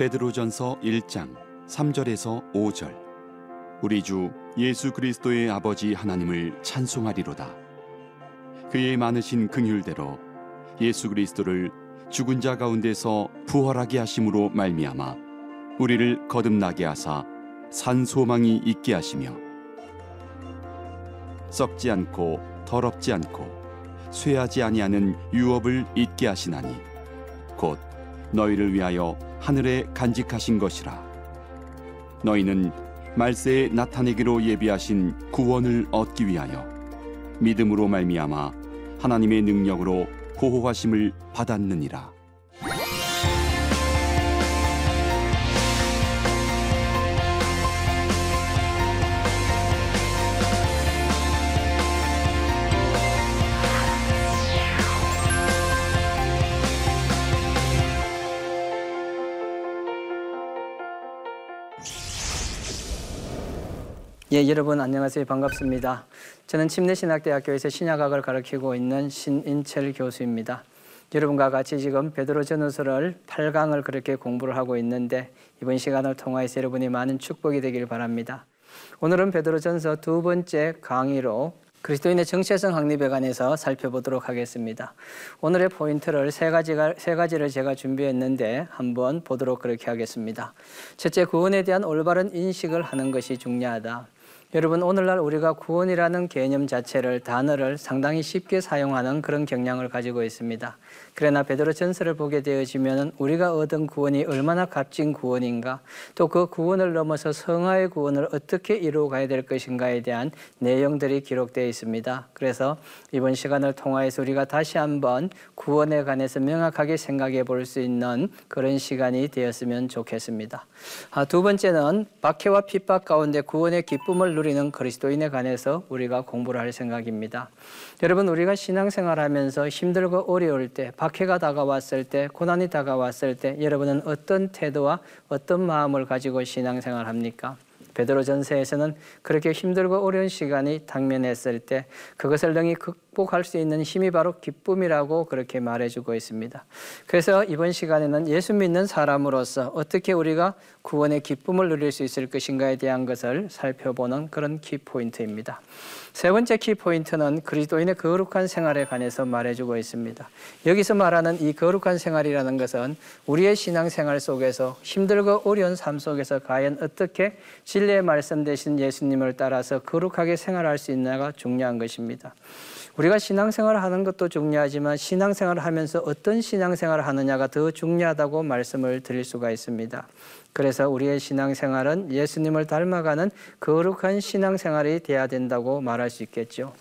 베드로전서 1장 3절에서 5절 우리 주 예수 그리스도의 아버지 하나님을 찬송하리로다. 그의 많으신 긍휼대로 예수 그리스도를 죽은 자 가운데서 부활하게 하심으로 말미암아 우리를 거듭나게 하사 산 소망이 있게 하시며 썩지 않고 더럽지 않고 쇠하지 아니하는 유업을 잊게 하시나니 곧 너희를 위하여 하늘에 간직하신 것이라. 너희는 말세에 나타내기로 예비하신 구원을 얻기 위하여 믿음으로 말미암아 하나님의 능력으로 보호하심을 받았느니라 예, 여러분 안녕하세요. 반갑습니다. 저는 침례신학대학교에서 신약학을 가르치고 있는 신인철 교수입니다. 여러분과 같이 지금 베드로 전후서를 8강을 그렇게 공부를 하고 있는데 이번 시간을 통하여서 여러분이 많은 축복이 되길 바랍니다. 오늘은 베드로 전서 두 번째 강의로 그리스도인의 정체성 확립에 관해서 살펴보도록 하겠습니다. 오늘의 포인트를 세 가지가 세 가지를 제가 준비했는데 한번 보도록 그렇게 하겠습니다. 첫째, 구원에 대한 올바른 인식을 하는 것이 중요하다. 여러분 오늘날 우리가 구원이라는 개념 자체를 단어를 상당히 쉽게 사용하는 그런 경향을 가지고 있습니다. 그러나 베드로 전서를 보게 되어지면 우리가 얻은 구원이 얼마나 값진 구원인가 또 그 구원을 넘어서 성화의 구원을 어떻게 이루어 가야 될 것인가에 대한 내용들이 기록되어 있습니다. 그래서 이번 시간을 통하여서 우리가 다시 한번 구원에 관해서 명확하게 생각해 볼 수 있는 그런 시간이 되었으면 좋겠습니다. 아, 두 번째는 박해와 핍박 가운데 구원의 기쁨을 누리는 그리스도인에 관해서 우리가 공부를 할 생각입니다. 여러분 우리가 신앙생활하면서 힘들고 어려울 때 박해가 다가왔을 때 고난이 다가왔을 때 여러분은 어떤 태도와 어떤 마음을 가지고 신앙생활합니까? 베드로 전서에서는 그렇게 힘들고 어려운 시간이 당면했을 때 그것을 능히 극 복할 수 있는 힘이 바로 기쁨이라고 그렇게 말해주고 있습니다. 그래서 이번 시간에는 예수 믿는 사람으로서 어떻게 우리가 구원의 기쁨을 누릴 수 있을 것인가에 대한 것을 살펴보는 그런 키포인트입니다. 세 번째 키포인트는 그리스도인의 거룩한 생활에 관해서 말해주고 있습니다. 여기서 말하는 이 거룩한 생활이라는 것은 우리의 신앙생활 속에서 힘들고 어려운 삶 속에서 과연 어떻게 진리의 말씀 되신 예수님을 따라서 거룩하게 생활할 수 있나가 중요한 것입니다. 우리가 신앙생활을 하는 것도 중요하지만 신앙생활을 하면서 어떤 신앙생활을 하느냐가 더 중요하다고 말씀을 드릴 수가 있습니다. 그래서 우리의 신앙생활은 예수님을 닮아가는 거룩한 신앙생활이 돼야 된다고 말할 수 있겠죠.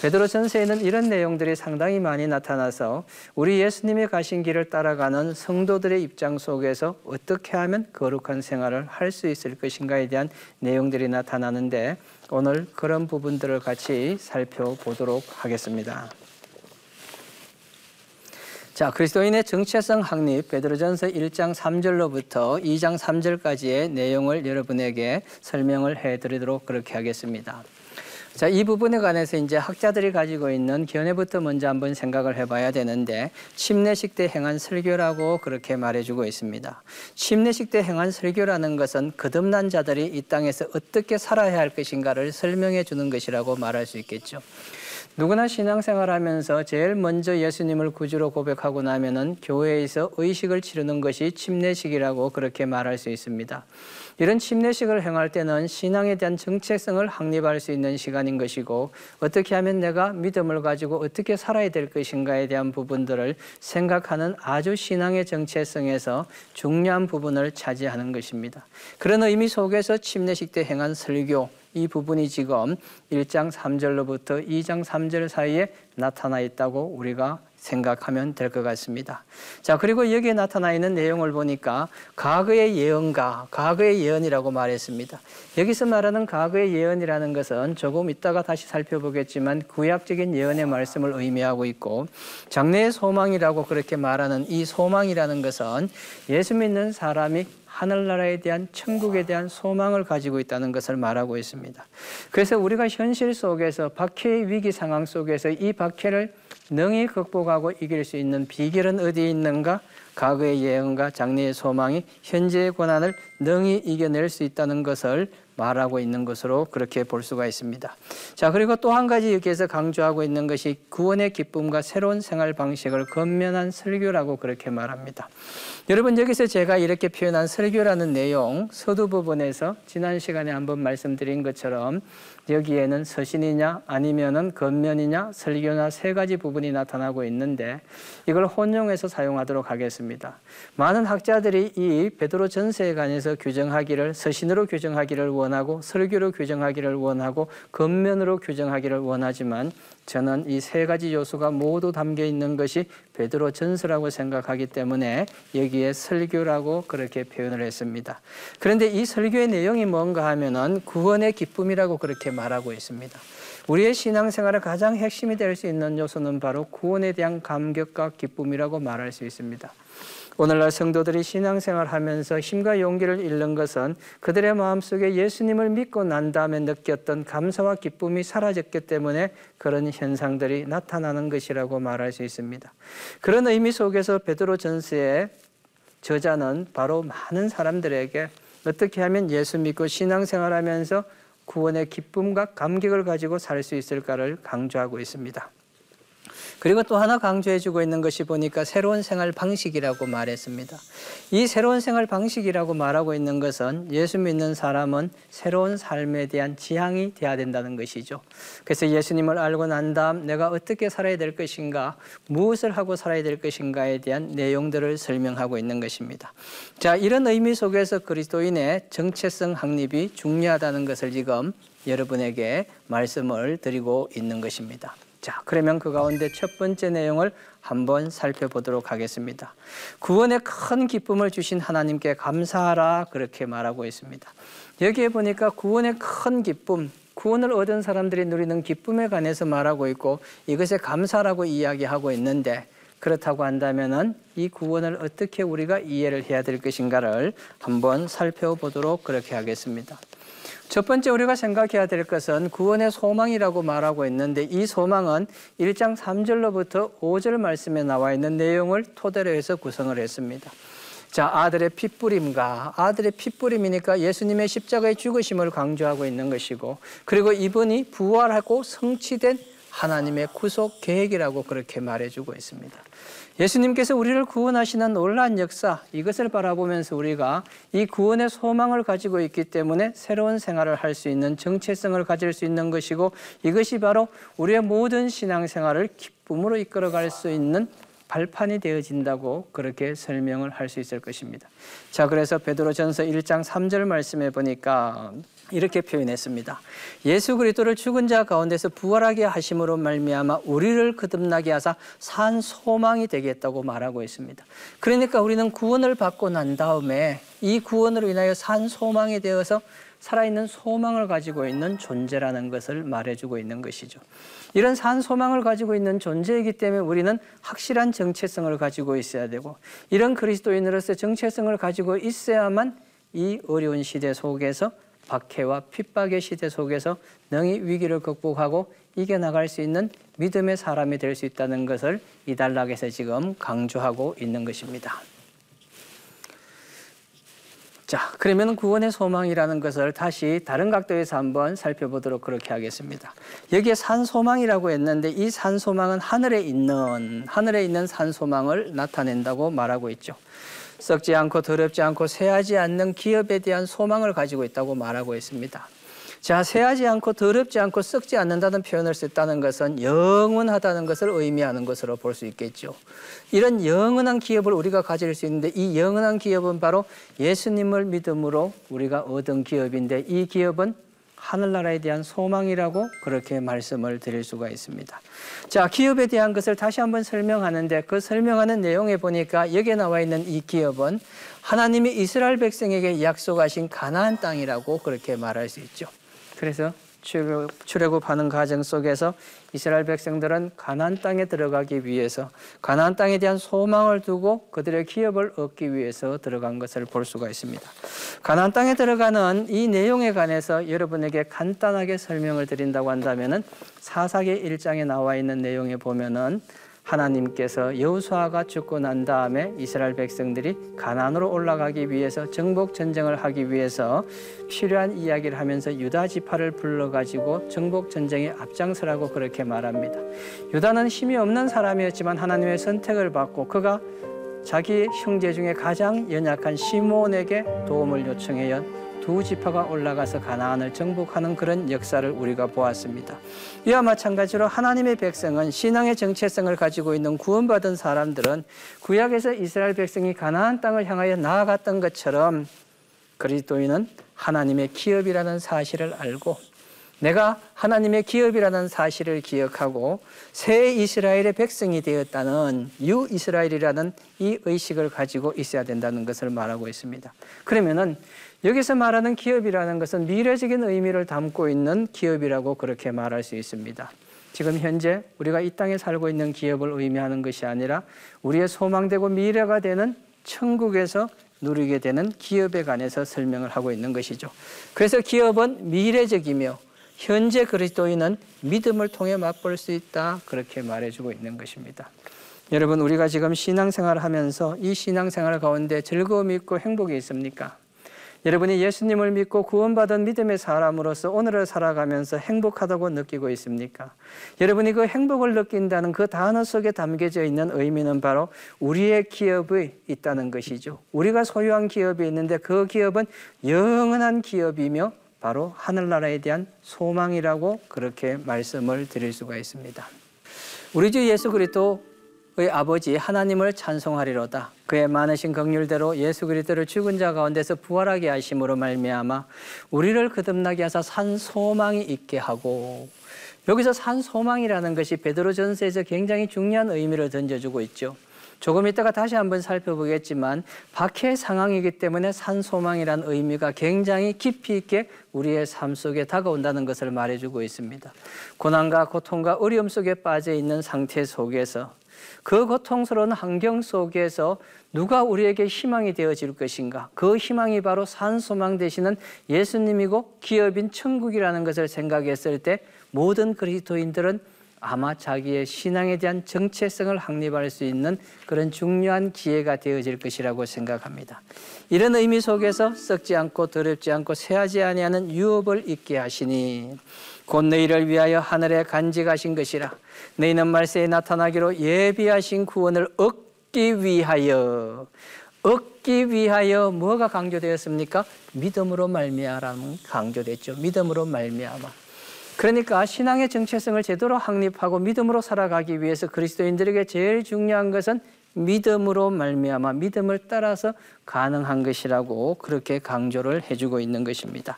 베드로 전서에는 이런 내용들이 상당히 많이 나타나서 우리 예수님이 가신 길을 따라가는 성도들의 입장 속에서 어떻게 하면 거룩한 생활을 할 수 있을 것인가에 대한 내용들이 나타나는데 오늘 그런 부분들을 같이 살펴보도록 하겠습니다. 자, 그리스도인의 정체성 확립 베드로전서 1장 3절로부터 2장 3절까지의 내용을 여러분에게 설명을 해 드리도록 그렇게 하겠습니다. 자, 이 부분에 관해서 이제 학자들이 가지고 있는 견해부터 먼저 한번 생각을 해봐야 되는데 침례식 때 행한 설교라고 그렇게 말해주고 있습니다. 침례식 때 행한 설교라는 것은 거듭난 자들이 이 땅에서 어떻게 살아야 할 것인가를 설명해 주는 것이라고 말할 수 있겠죠. 누구나 신앙생활 하면서 제일 먼저 예수님을 구주로 고백하고 나면은 교회에서 의식을 치르는 것이 침례식이라고 그렇게 말할 수 있습니다. 이런 침례식을 행할 때는 신앙에 대한 정체성을 확립할 수 있는 시간인 것이고 어떻게 하면 내가 믿음을 가지고 어떻게 살아야 될 것인가에 대한 부분들을 생각하는 아주 신앙의 정체성에서 중요한 부분을 차지하는 것입니다. 그런 의미 속에서 침례식 때 행한 설교 이 부분이 지금 1장 3절로부터 2장 3절 사이에 나타나 있다고 우리가 생각하면 될 것 같습니다. 자, 그리고 여기에 나타나 있는 내용을 보니까 과거의 예언가, 과거의 예언이라고 말했습니다. 여기서 말하는 과거의 예언이라는 것은 조금 이따가 다시 살펴보겠지만 구약적인 예언의 말씀을 의미하고 있고 장래의 소망이라고 그렇게 말하는 이 소망이라는 것은 예수 믿는 사람이 하늘나라에 대한 천국에 대한 소망을 가지고 있다는 것을 말하고 있습니다. 그래서 우리가 현실 속에서 박해의 위기 상황 속에서 이 박해를 능히 극복하고 이길 수 있는 비결은 어디에 있는가? 과거의 예언과 장래의 소망이 현재의 고난을 능히 이겨낼 수 있다는 것을 말하고 있는 것으로 그렇게 볼 수가 있습니다. 자, 그리고 또 한 가지 여기에서 강조하고 있는 것이 구원의 기쁨과 새로운 생활 방식을 건면한 설교라고 그렇게 말합니다. 여러분 여기서 제가 이렇게 표현한 설교라는 내용 서두 부분에서 지난 시간에 한번 말씀드린 것처럼 여기에는 서신이냐 아니면은 겉면이냐 설교나 세 가지 부분이 나타나고 있는데 이걸 혼용해서 사용하도록 하겠습니다. 많은 학자들이 이 베드로 전서에 관해서 규정하기를 서신으로 규정하기를 원하고 설교로 규정하기를 원하고 겉면으로 규정하기를 원하지만 저는 이 세 가지 요소가 모두 담겨 있는 것이 베드로 전서라고 생각하기 때문에 여기에 설교라고 그렇게 표현을 했습니다. 그런데 이 설교의 내용이 뭔가 하면은 구원의 기쁨이라고 그렇게 말하고 있습니다. 우리의 신앙생활의 가장 핵심이 될 수 있는 요소는 바로 구원에 대한 감격과 기쁨이라고 말할 수 있습니다. 오늘날 성도들이 신앙생활 하면서 힘과 용기를 잃는 것은 그들의 마음속에 예수님을 믿고 난 다음에 느꼈던 감사와 기쁨이 사라졌기 때문에 그런 현상들이 나타나는 것이라고 말할 수 있습니다. 그런 의미 속에서 베드로 전서의 저자는 바로 많은 사람들에게 어떻게 하면 예수 믿고 신앙생활 하면서 구원의 기쁨과 감격을 가지고 살 수 있을까를 강조하고 있습니다. 그리고 또 하나 강조해주고 있는 것이 보니까 새로운 생활 방식이라고 말했습니다. 이 새로운 생활 방식이라고 말하고 있는 것은 예수 믿는 사람은 새로운 삶에 대한 지향이 돼야 된다는 것이죠. 그래서 예수님을 알고 난 다음 내가 어떻게 살아야 될 것인가, 무엇을 하고 살아야 될 것인가에 대한 내용들을 설명하고 있는 것입니다. 자, 이런 의미 속에서 그리스도인의 정체성 확립이 중요하다는 것을 지금 여러분에게 말씀을 드리고 있는 것입니다. 자, 그러면 그 가운데 첫 번째 내용을 한번 살펴보도록 하겠습니다. 구원의 큰 기쁨을 주신 하나님께 감사하라 그렇게 말하고 있습니다. 여기에 보니까 구원의 큰 기쁨, 구원을 얻은 사람들이 누리는 기쁨에 관해서 말하고 있고 이것에 감사라고 이야기하고 있는데 그렇다고 한다면은 이 구원을 어떻게 우리가 이해를 해야 될 것인가를 한번 살펴보도록 그렇게 하겠습니다. 첫 번째 우리가 생각해야 될 것은 구원의 소망이라고 말하고 있는데 이 소망은 1장 3절로부터 5절 말씀에 나와 있는 내용을 토대로 해서 구성을 했습니다. 자, 아들의 핏부림과 아들의 핏부림이니까 예수님의 십자가의 죽으심을 강조하고 있는 것이고 그리고 이분이 부활하고 성취된 하나님의 구속 계획이라고 그렇게 말해주고 있습니다. 예수님께서 우리를 구원하시는 놀라운 역사 이것을 바라보면서 우리가 이 구원의 소망을 가지고 있기 때문에 새로운 생활을 할 수 있는 정체성을 가질 수 있는 것이고 이것이 바로 우리의 모든 신앙생활을 기쁨으로 이끌어갈 수 있는 발판이 되어진다고 그렇게 설명을 할 수 있을 것입니다. 자, 그래서 베드로전서 1장 3절 말씀에 보니까 이렇게 표현했습니다. 예수 그리스도를 죽은 자 가운데서 부활하게 하심으로 말미암아 우리를 거듭나게 하사 산 소망이 되겠다고 말하고 있습니다. 그러니까 우리는 구원을 받고 난 다음에 이 구원으로 인하여 산 소망이 되어서 살아있는 소망을 가지고 있는 존재라는 것을 말해주고 있는 것이죠. 이런 산 소망을 가지고 있는 존재이기 때문에 우리는 확실한 정체성을 가지고 있어야 되고 이런 그리스도인으로서 정체성을 가지고 있어야만 이 어려운 시대 속에서 박해와 핍박의 시대 속에서 능히 위기를 극복하고 이겨나갈 수 있는 믿음의 사람이 될 수 있다는 것을 이 단락에서 지금 강조하고 있는 것입니다. 자, 그러면 구원의 소망이라는 것을 다시 다른 각도에서 한번 살펴보도록 그렇게 하겠습니다. 여기에 산 소망이라고 했는데 이 산 소망은 하늘에 있는, 하늘에 있는 산 소망을 나타낸다고 말하고 있죠. 썩지 않고 더럽지 않고 쇠하지 않는 기업에 대한 소망을 가지고 있다고 말하고 있습니다. 자, 쇠하지 않고 더럽지 않고 썩지 않는다는 표현을 썼다는 것은 영원하다는 것을 의미하는 것으로 볼 수 있겠죠. 이런 영원한 기업을 우리가 가질 수 있는데 이 영원한 기업은 바로 예수님을 믿음으로 우리가 얻은 기업인데 이 기업은 하늘나라에 대한 소망이라고 그렇게 말씀을 드릴 수가 있습니다. 자, 기업에 대한 것을 다시 한번 설명하는데 그 설명하는 내용에 보니까 여기에 나와 있는 이 기업은 하나님이 이스라엘 백성에게 약속하신 가나안 땅이라고 그렇게 말할 수 있죠. 그래서 출애굽 하는 과정 속에서 이스라엘 백성들은 가나안 땅에 들어가기 위해서 가나안 땅에 대한 소망을 두고 그들의 기업을 얻기 위해서 들어간 것을 볼 수가 있습니다. 가나안 땅에 들어가는 이 내용에 관해서 여러분에게 간단하게 설명을 드린다고 한다면은 사사기 1장에 나와 있는 내용에 보면은 하나님께서 여호수아가 죽고 난 다음에 이스라엘 백성들이 가나안으로 올라가기 위해서 정복 전쟁을 하기 위해서 필요한 이야기를 하면서 유다 지파를 불러 가지고 정복 전쟁에 앞장서라고 그렇게 말합니다. 유다는 힘이 없는 사람이었지만 하나님의 선택을 받고 그가 자기 형제 중에 가장 연약한 시몬에게 도움을 요청해요. 두 지파가 올라가서 가나안을 정복하는 그런 역사를 우리가 보았습니다. 이와 마찬가지로 하나님의 백성은 신앙의 정체성을 가지고 있는 구원받은 사람들은 구약에서 이스라엘 백성이 가나안 땅을 향하여 나아갔던 것처럼 그리스도인은 하나님의 기업이라는 사실을 알고 내가 하나님의 기업이라는 사실을 기억하고 새 이스라엘의 백성이 되었다는 유 이스라엘이라는 이 의식을 가지고 있어야 된다는 것을 말하고 있습니다. 그러면은 여기서 말하는 기업이라는 것은 미래적인 의미를 담고 있는 기업이라고 그렇게 말할 수 있습니다. 지금 현재 우리가 이 땅에 살고 있는 기업을 의미하는 것이 아니라 우리의 소망되고 미래가 되는 천국에서 누리게 되는 기업에 관해서 설명을 하고 있는 것이죠. 그래서 기업은 미래적이며 현재 그리스도인은 믿음을 통해 맛볼 수 있다 그렇게 말해주고 있는 것입니다. 여러분 우리가 지금 신앙생활을 하면서 이 신앙생활 가운데 즐거움이 있고 행복이 있습니까? 여러분이 예수님을 믿고 구원받은 믿음의 사람으로서 오늘을 살아가면서 행복하다고 느끼고 있습니까? 여러분이 그 행복을 느낀다는 그 단어 속에 담겨져 있는 의미는 바로 우리의 기업이 있다는 것이죠. 우리가 소유한 기업이 있는데 그 기업은 영원한 기업이며 바로 하늘나라에 대한 소망이라고 그렇게 말씀을 드릴 수가 있습니다. 우리 주 예수 그리스도 의 아버지 하나님을 찬송하리로다. 그의 많으신 긍휼대로 예수 그리스도를 죽은 자 가운데서 부활하게 하심으로 말미암아 우리를 거듭나게 하사 산 소망이 있게 하고 여기서 산 소망이라는 것이 베드로전서에서 굉장히 중요한 의미를 던져주고 있죠. 조금 있다가 다시 한번 살펴보겠지만 박해 상황이기 때문에 산 소망이란 의미가 굉장히 깊이 있게 우리의 삶 속에 다가온다는 것을 말해주고 있습니다. 고난과 고통과 어려움 속에 빠져 있는 상태 속에서 그 고통스러운 환경 속에서 누가 우리에게 희망이 되어질 것인가? 그 희망이 바로 산소망 되시는 예수님이고 기업인 천국이라는 것을 생각했을 때 모든 그리스도인들은 아마 자기의 신앙에 대한 정체성을 확립할 수 있는 그런 중요한 기회가 되어질 것이라고 생각합니다. 이런 의미 속에서 썩지 않고 더럽지 않고 쇠하지 아니하는 유업을 있게 하시니 곧 너희를 위하여 하늘에 간직하신 것이라 너희는 말세에 나타나기로 예비하신 구원을 얻기 위하여 얻기 위하여 뭐가 강조되었습니까? 믿음으로 말미암아라는 강조됐죠. 믿음으로 말미암아. 그러니까 신앙의 정체성을 제대로 확립하고 믿음으로 살아가기 위해서 그리스도인들에게 제일 중요한 것은 믿음으로 말미암아 믿음을 따라서 가능한 것이라고 그렇게 강조를 해주고 있는 것입니다.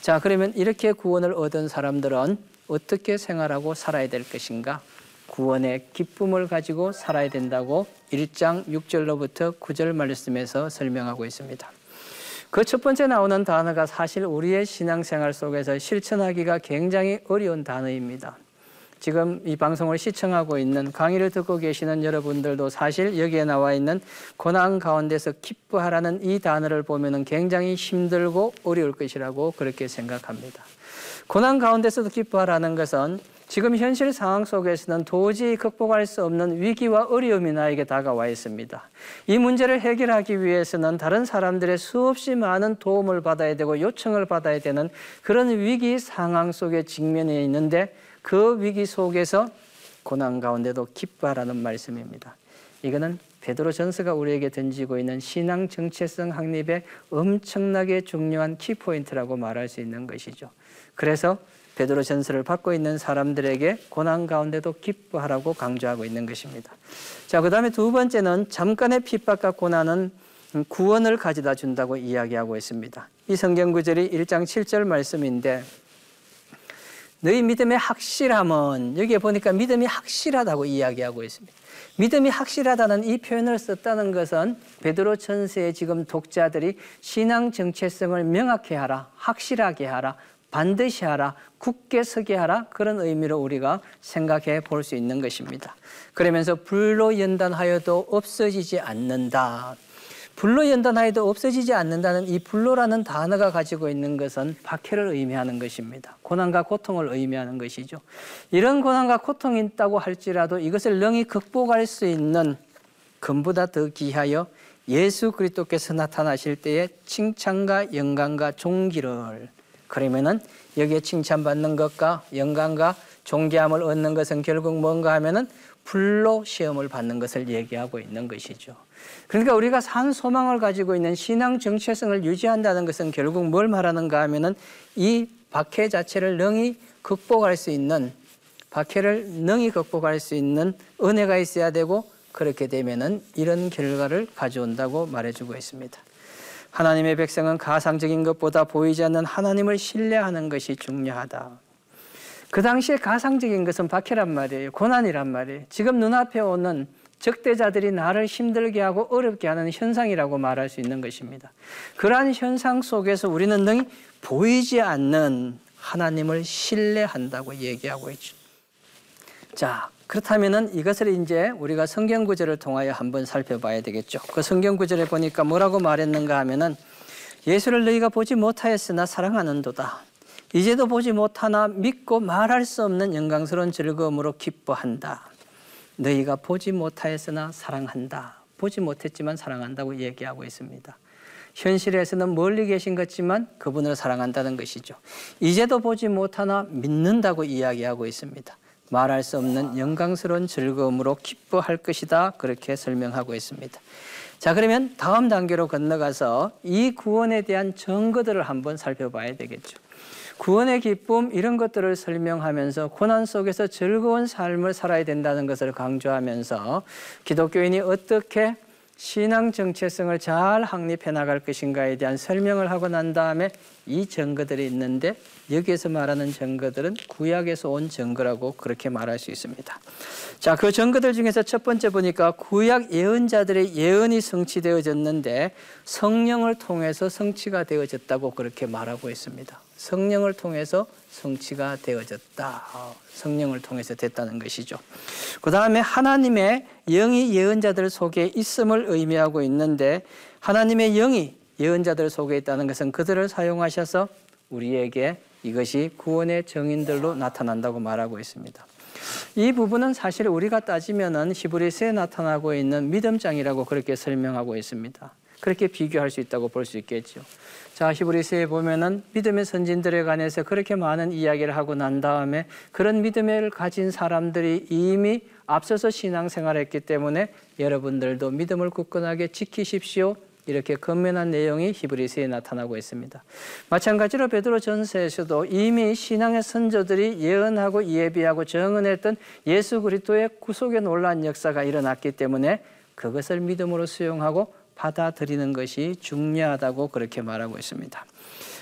자, 그러면 이렇게 구원을 얻은 사람들은 어떻게 생활하고 살아야 될 것인가? 구원의 기쁨을 가지고 살아야 된다고 1장 6절로부터 9절 말씀에서 설명하고 있습니다. 그 첫 번째 나오는 단어가 사실 우리의 신앙생활 속에서 실천하기가 굉장히 어려운 단어입니다. 지금 이 방송을 시청하고 있는 강의를 듣고 계시는 여러분들도 사실 여기에 나와 있는 고난 가운데서 기뻐하라는 이 단어를 보면 굉장히 힘들고 어려울 것이라고 그렇게 생각합니다. 고난 가운데서도 기뻐하라는 것은 지금 현실 상황 속에서는 도저히 극복할 수 없는 위기와 어려움이 나에게 다가와 있습니다. 이 문제를 해결하기 위해서는 다른 사람들의 수없이 많은 도움을 받아야 되고 요청을 받아야 되는 그런 위기 상황 속에 직면해 있는데 그 위기 속에서 고난 가운데도 기뻐하라는 말씀입니다. 이거는 베드로 전서가 우리에게 던지고 있는 신앙 정체성 확립의 엄청나게 중요한 키포인트라고 말할 수 있는 것이죠. 그래서 베드로 전서를 받고 있는 사람들에게 고난 가운데도 기뻐하라고 강조하고 있는 것입니다. 자, 그 다음에 두 번째는 잠깐의 핍박과 고난은 구원을 가져다 준다고 이야기하고 있습니다. 이 성경 구절이 1장 7절 말씀인데 너희 믿음의 확실함은 여기에 보니까 믿음이 확실하다고 이야기하고 있습니다. 믿음이 확실하다는 이 표현을 썼다는 것은 베드로 천세의 지금 독자들이 신앙 정체성을 명확히 하라, 확실하게 하라, 반드시 하라, 굳게 서게 하라 그런 의미로 우리가 생각해 볼 수 있는 것입니다. 그러면서 불로 연단하여도 없어지지 않는다. 불로 연단하여도 없어지지 않는다는 이 불로라는 단어가 가지고 있는 것은 박해를 의미하는 것입니다. 고난과 고통을 의미하는 것이죠. 이런 고난과 고통이 있다고 할지라도 이것을 능히 극복할 수 있는 금보다 더 귀하여 예수 그리스도께서 나타나실 때에 칭찬과 영광과 존귀를 그러면은 여기에 칭찬받는 것과 영광과 존귀함을 얻는 것은 결국 뭔가 하면은 불로 시험을 받는 것을 얘기하고 있는 것이죠. 그러니까 우리가 산 소망을 가지고 있는 신앙 정체성을 유지한다는 것은 결국 뭘 말하는가 하면은 이 박해 자체를 능히 극복할 수 있는 박해를 능히 극복할 수 있는 은혜가 있어야 되고 그렇게 되면은 이런 결과를 가져온다고 말해주고 있습니다. 하나님의 백성은 가상적인 것보다 보이지 않는 하나님을 신뢰하는 것이 중요하다. 그 당시에 가상적인 것은 박해란 말이에요. 고난이란 말이에요. 지금 눈앞에 오는 적대자들이 나를 힘들게 하고 어렵게 하는 현상이라고 말할 수 있는 것입니다. 그러한 현상 속에서 우리는 능히 보이지 않는 하나님을 신뢰한다고 얘기하고 있죠. 자, 그렇다면은 이것을 이제 우리가 성경 구절을 통하여 한번 살펴봐야 되겠죠. 그 성경 구절에 보니까 뭐라고 말했는가 하면은 예수를 너희가 보지 못하였으나 사랑하는도다. 이제도 보지 못하나 믿고 말할 수 없는 영광스러운 즐거움으로 기뻐한다. 너희가 보지 못하였으나 사랑한다. 보지 못했지만 사랑한다고 얘기하고 있습니다. 현실에서는 멀리 계신 것지만 그분을 사랑한다는 것이죠. 이제도 보지 못하나 믿는다고 이야기하고 있습니다. 말할 수 없는 영광스러운 즐거움으로 기뻐할 것이다. 그렇게 설명하고 있습니다. 자, 그러면 다음 단계로 건너가서 이 구원에 대한 증거들을 한번 살펴봐야 되겠죠. 구원의 기쁨 이런 것들을 설명하면서 고난 속에서 즐거운 삶을 살아야 된다는 것을 강조하면서 기독교인이 어떻게 신앙 정체성을 잘 확립해 나갈 것인가에 대한 설명을 하고 난 다음에 이 증거들이 있는데 여기에서 말하는 증거들은 구약에서 온 증거라고 그렇게 말할 수 있습니다. 자, 그 증거들 중에서 첫 번째 보니까 구약 예언자들의 예언이 성취되어졌는데 성령을 통해서 성취가 되어졌다고 그렇게 말하고 있습니다. 성령을 통해서 성취가 되어졌다. 성령을 통해서 됐다는 것이죠. 그 다음에 하나님의 영이 예언자들 속에 있음을 의미하고 있는데 하나님의 영이 예언자들 속에 있다는 것은 그들을 사용하셔서 우리에게 이것이 구원의 정인들로 나타난다고 말하고 있습니다. 이 부분은 사실 우리가 따지면은 히브리서에 나타나고 있는 믿음장이라고 그렇게 설명하고 있습니다. 그렇게 비교할 수 있다고 볼 수 있겠죠. 자, 히브리서에 보면은 믿음의 선진들에 관해서 그렇게 많은 이야기를 하고 난 다음에 그런 믿음을 가진 사람들이 이미 앞서서 신앙생활을 했기 때문에 여러분들도 믿음을 굳건하게 지키십시오. 이렇게 건면한 내용이 히브리서에 나타나고 있습니다. 마찬가지로 베드로 전서에서도 이미 신앙의 선조들이 예언하고 예비하고 정언했던 예수 그리스도의 구속의 놀라운 역사가 일어났기 때문에 그것을 믿음으로 수용하고 받아들이는 것이 중요하다고 그렇게 말하고 있습니다.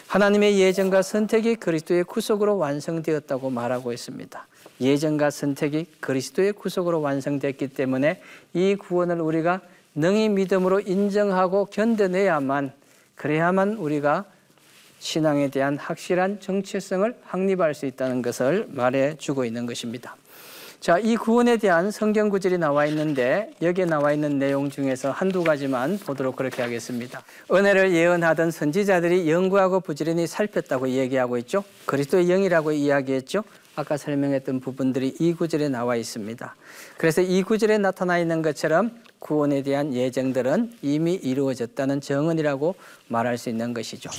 하나님의 예정과 선택이 그리스도의 구속으로 완성되었다고 말하고 있습니다. 예정과 선택이 그리스도의 구속으로 완성됐기 때문에 이 구원을 우리가 능히 믿음으로 인정하고 견뎌내야만 그래야만 우리가 신앙에 대한 확실한 정체성을 확립할 수 있다는 것을 말해 주고 있는 것입니다. 자, 이 구원에 대한 성경 구절이 나와 있는데 여기에 나와 있는 내용 중에서 한두 가지만 보도록 그렇게 하겠습니다. 은혜를 예언하던 선지자들이 연구하고 부지런히 살폈다고 얘기하고 있죠. 그리스도의 영이라고 이야기했죠. 아까 설명했던 부분들이 이 구절에 나와 있습니다. 그래서 이 구절에 나타나 있는 것처럼 구원에 대한 예정들은 이미 이루어졌다는 정언이라고 말할 수 있는 것이죠.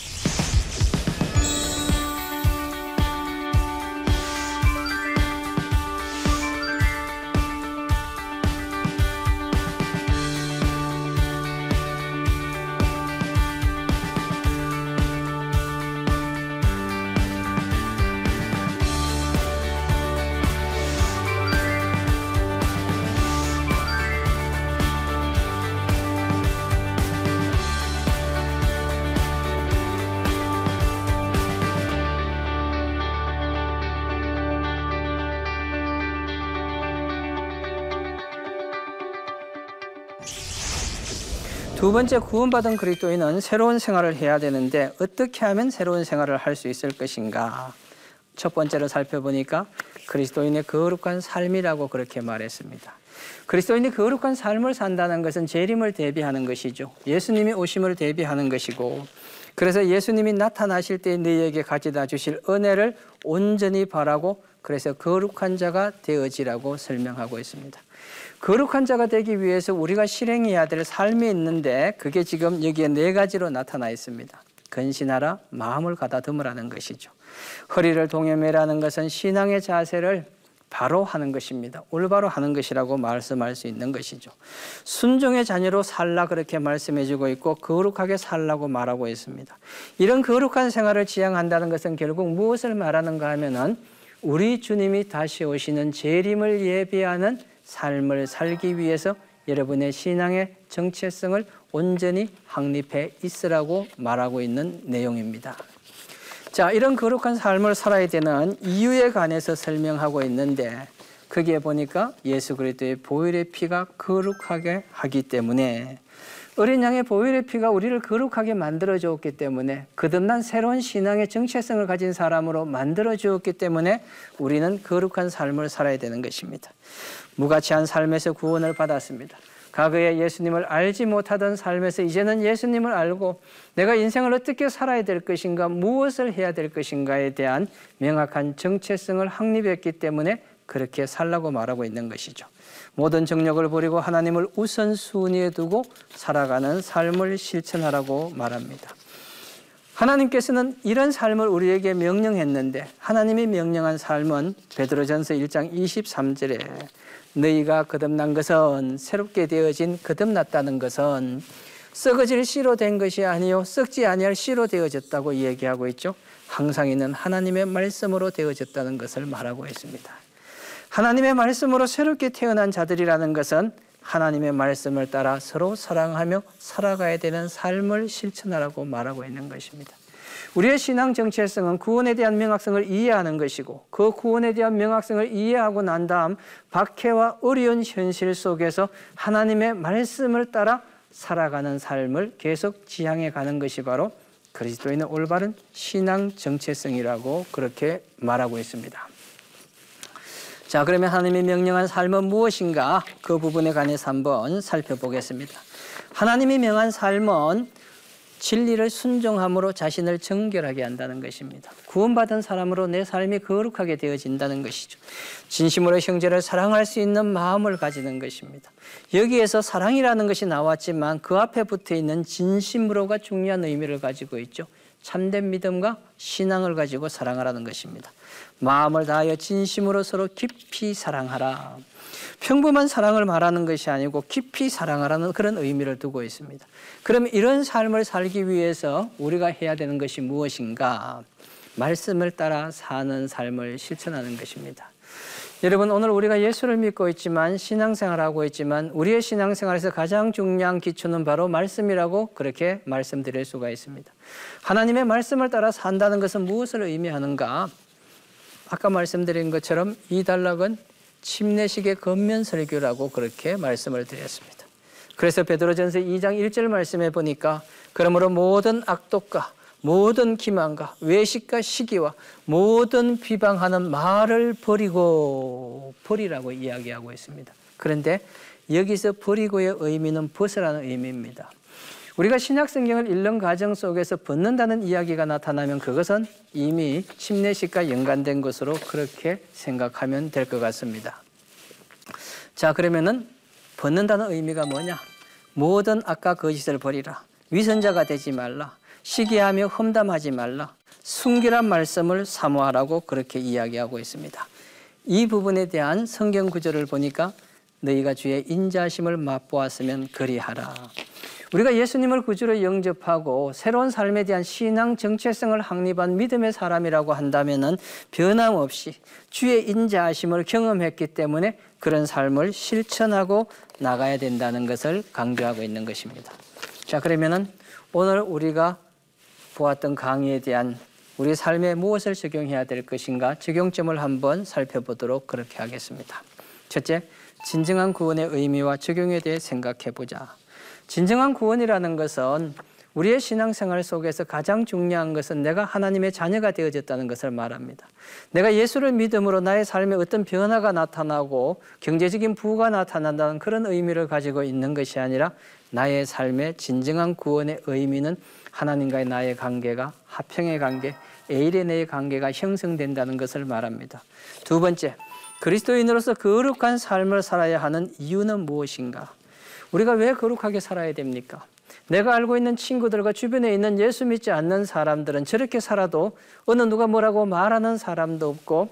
번째 구원받은 그리스도인은 새로운 생활을 해야 되는데 어떻게 하면 새로운 생활을 할 수 있을 것인가? 첫 번째로 살펴보니까 그리스도인의 거룩한 삶이라고 그렇게 말했습니다. 그리스도인이 거룩한 삶을 산다는 것은 재림을 대비하는 것이죠. 예수님이 오심을 대비하는 것이고 그래서 예수님이 나타나실 때 너희에게 가져다 주실 은혜를 온전히 바라고 그래서 거룩한 자가 되어지라고 설명하고 있습니다. 거룩한 자가 되기 위해서 우리가 실행해야 될 삶이 있는데 그게 지금 여기에 네 가지로 나타나 있습니다. 근신하라 마음을 가다듬으라는 것이죠. 허리를 동여매라는 것은 신앙의 자세를 바로 하는 것입니다. 올바로 하는 것이라고 말씀할 수 있는 것이죠. 순종의 자녀로 살라 그렇게 말씀해 주고 있고 거룩하게 살라고 말하고 있습니다. 이런 거룩한 생활을 지향한다는 것은 결국 무엇을 말하는가 하면은 우리 주님이 다시 오시는 재림을 예비하는 삶을 살기 위해서 여러분의 신앙의 정체성을 온전히 확립해 있으라고 말하고 있는 내용입니다. 자, 이런 거룩한 삶을 살아야 되는 이유에 관해서 설명하고 있는데 거기에 보니까 예수 그리스도의 보혈의 피가 거룩하게 하기 때문에 어린 양의 보혈의 피가 우리를 거룩하게 만들어 주었기 때문에 거듭난 새로운 신앙의 정체성을 가진 사람으로 만들어 주었기 때문에 우리는 거룩한 삶을 살아야 되는 것입니다. 무가치한 삶에서 구원을 받았습니다. 과거에 예수님을 알지 못하던 삶에서 이제는 예수님을 알고 내가 인생을 어떻게 살아야 될 것인가, 무엇을 해야 될 것인가에 대한 명확한 정체성을 확립했기 때문에 그렇게 살라고 말하고 있는 것이죠. 모든 정력을 버리고 하나님을 우선순위에 두고 살아가는 삶을 실천하라고 말합니다. 하나님께서는 이런 삶을 우리에게 명령했는데 하나님이 명령한 삶은 베드로전서 1장 23절에 너희가 거듭난 것은 새롭게 되어진 거듭났다는 것은 썩어질 씨로 된 것이 아니요 썩지 아니할 씨로 되어졌다고 얘기하고 있죠. 항상 있는 하나님의 말씀으로 되어졌다는 것을 말하고 있습니다. 하나님의 말씀으로 새롭게 태어난 자들이라는 것은 하나님의 말씀을 따라 서로 사랑하며 살아가야 되는 삶을 실천하라고 말하고 있는 것입니다. 우리의 신앙 정체성은 구원에 대한 명확성을 이해하는 것이고 그 구원에 대한 명확성을 이해하고 난 다음 박해와 어려운 현실 속에서 하나님의 말씀을 따라 살아가는 삶을 계속 지향해 가는 것이 바로 그리스도인의 올바른 신앙 정체성이라고 그렇게 말하고 있습니다. 자, 그러면 하나님이 명령한 삶은 무엇인가? 그 부분에 관해서 한번 살펴보겠습니다. 하나님이 명한 삶은 진리를 순종함으로 자신을 정결하게 한다는 것입니다. 구원받은 사람으로 내 삶이 거룩하게 되어진다는 것이죠. 진심으로 형제를 사랑할 수 있는 마음을 가지는 것입니다. 여기에서 사랑이라는 것이 나왔지만 그 앞에 붙어 있는 진심으로가 중요한 의미를 가지고 있죠. 참된 믿음과 신앙을 가지고 사랑하라는 것입니다. 마음을 다하여 진심으로 서로 깊이 사랑하라. 평범한 사랑을 말하는 것이 아니고 깊이 사랑하라는 그런 의미를 두고 있습니다. 그럼 이런 삶을 살기 위해서 우리가 해야 되는 것이 무엇인가? 말씀을 따라 사는 삶을 실천하는 것입니다. 여러분 오늘 우리가 예수를 믿고 있지만 신앙생활하고 있지만 우리의 신앙생활에서 가장 중요한 기초는 바로 말씀이라고 그렇게 말씀드릴 수가 있습니다. 하나님의 말씀을 따라 산다는 것은 무엇을 의미하는가? 아까 말씀드린 것처럼 이 단락은 침례식의 겉면 설교라고 그렇게 말씀을 드렸습니다. 그래서 베드로전서 2장 1절 말씀에 보니까 그러므로 모든 악독과 모든 기만과 외식과 시기와 모든 비방하는 말을 버리고 버리라고 이야기하고 있습니다. 그런데 여기서 버리고의 의미는 벗으라는 의미입니다. 우리가 신약 성경을 읽는 과정 속에서 벗는다는 이야기가 나타나면 그것은 이미 침례식과 연관된 것으로 그렇게 생각하면 될 것 같습니다. 자, 그러면은 벗는다는 의미가 뭐냐? 모든 악과 거짓을 버리라. 위선자가 되지 말라. 시기하며 험담하지 말라. 순결한 말씀을 사모하라고 그렇게 이야기하고 있습니다. 이 부분에 대한 성경 구절을 보니까 너희가 주의 인자심을 맛보았으면 그리하라. 우리가 예수님을 구주로 영접하고 새로운 삶에 대한 신앙 정체성을 확립한 믿음의 사람이라고 한다면은 변함없이 주의 인자하심을 경험했기 때문에 그런 삶을 실천하고 나가야 된다는 것을 강조하고 있는 것입니다. 자, 그러면은 오늘 우리가 보았던 강의에 대한 우리 삶에 무엇을 적용해야 될 것인가 적용점을 한번 살펴보도록 그렇게 하겠습니다. 첫째, 진정한 구원의 의미와 적용에 대해 생각해 보자. 진정한 구원이라는 것은 우리의 신앙생활 속에서 가장 중요한 것은 내가 하나님의 자녀가 되어졌다는 것을 말합니다. 내가 예수를 믿음으로 나의 삶에 어떤 변화가 나타나고 경제적인 부가 나타난다는 그런 의미를 가지고 있는 것이 아니라 나의 삶의 진정한 구원의 의미는 하나님과의 나의 관계가 화평의 관계, 에이레네의 관계가 형성된다는 것을 말합니다. 두 번째, 그리스도인으로서 거룩한 삶을 살아야 하는 이유는 무엇인가? 우리가 왜 거룩하게 살아야 됩니까? 내가 알고 있는 친구들과 주변에 있는 예수 믿지 않는 사람들은 저렇게 살아도 어느 누가 뭐라고 말하는 사람도 없고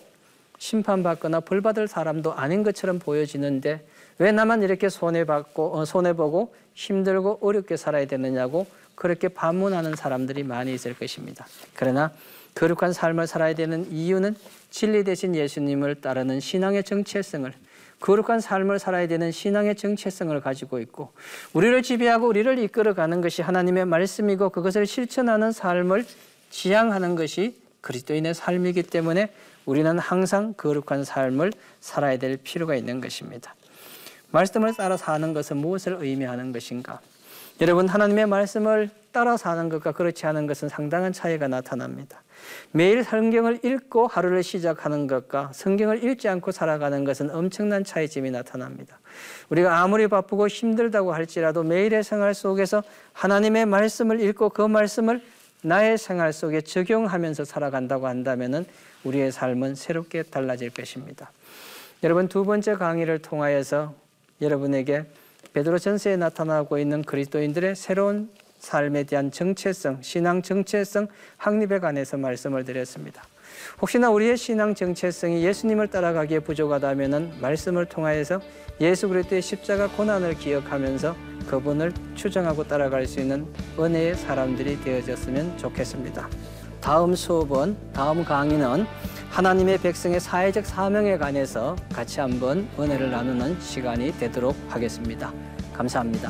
심판받거나 벌받을 사람도 아닌 것처럼 보여지는데 왜 나만 이렇게 손해받고 어, 손해보고 힘들고 어렵게 살아야 되느냐고 그렇게 반문하는 사람들이 많이 있을 것입니다. 그러나 거룩한 삶을 살아야 되는 이유는 진리 대신 예수님을 따르는 신앙의 정체성을 거룩한 삶을 살아야 되는 신앙의 정체성을 가지고 있고 우리를 지배하고 우리를 이끌어가는 것이 하나님의 말씀이고 그것을 실천하는 삶을 지향하는 것이 그리스도인의 삶이기 때문에 우리는 항상 거룩한 삶을 살아야 될 필요가 있는 것입니다. 말씀을 따라 사는 것은 무엇을 의미하는 것인가? 여러분 하나님의 말씀을 따라 사는 것과 그렇지 않은 것은 상당한 차이가 나타납니다. 매일 성경을 읽고 하루를 시작하는 것과 성경을 읽지 않고 살아가는 것은 엄청난 차이점이 나타납니다. 우리가 아무리 바쁘고 힘들다고 할지라도 매일의 생활 속에서 하나님의 말씀을 읽고 그 말씀을 나의 생활 속에 적용하면서 살아간다고 한다면 우리의 삶은 새롭게 달라질 것입니다. 여러분 두 번째 강의를 통하여서 여러분에게 베드로 전서에 나타나고 있는 그리스도인들의 새로운 삶에 대한 정체성, 신앙 정체성 확립에 관해서 말씀을 드렸습니다. 혹시나 우리의 신앙 정체성이 예수님을 따라가기에 부족하다면 말씀을 통하여서 예수 그리스도의 십자가 고난을 기억하면서 그분을 추정하고 따라갈 수 있는 은혜의 사람들이 되어졌으면 좋겠습니다. 다음 수업은 다음 강의는 하나님의 백성의 사회적 사명에 관해서 같이 한번 은혜를 나누는 시간이 되도록 하겠습니다. 감사합니다.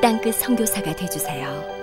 땅끝 성교사가 되주세요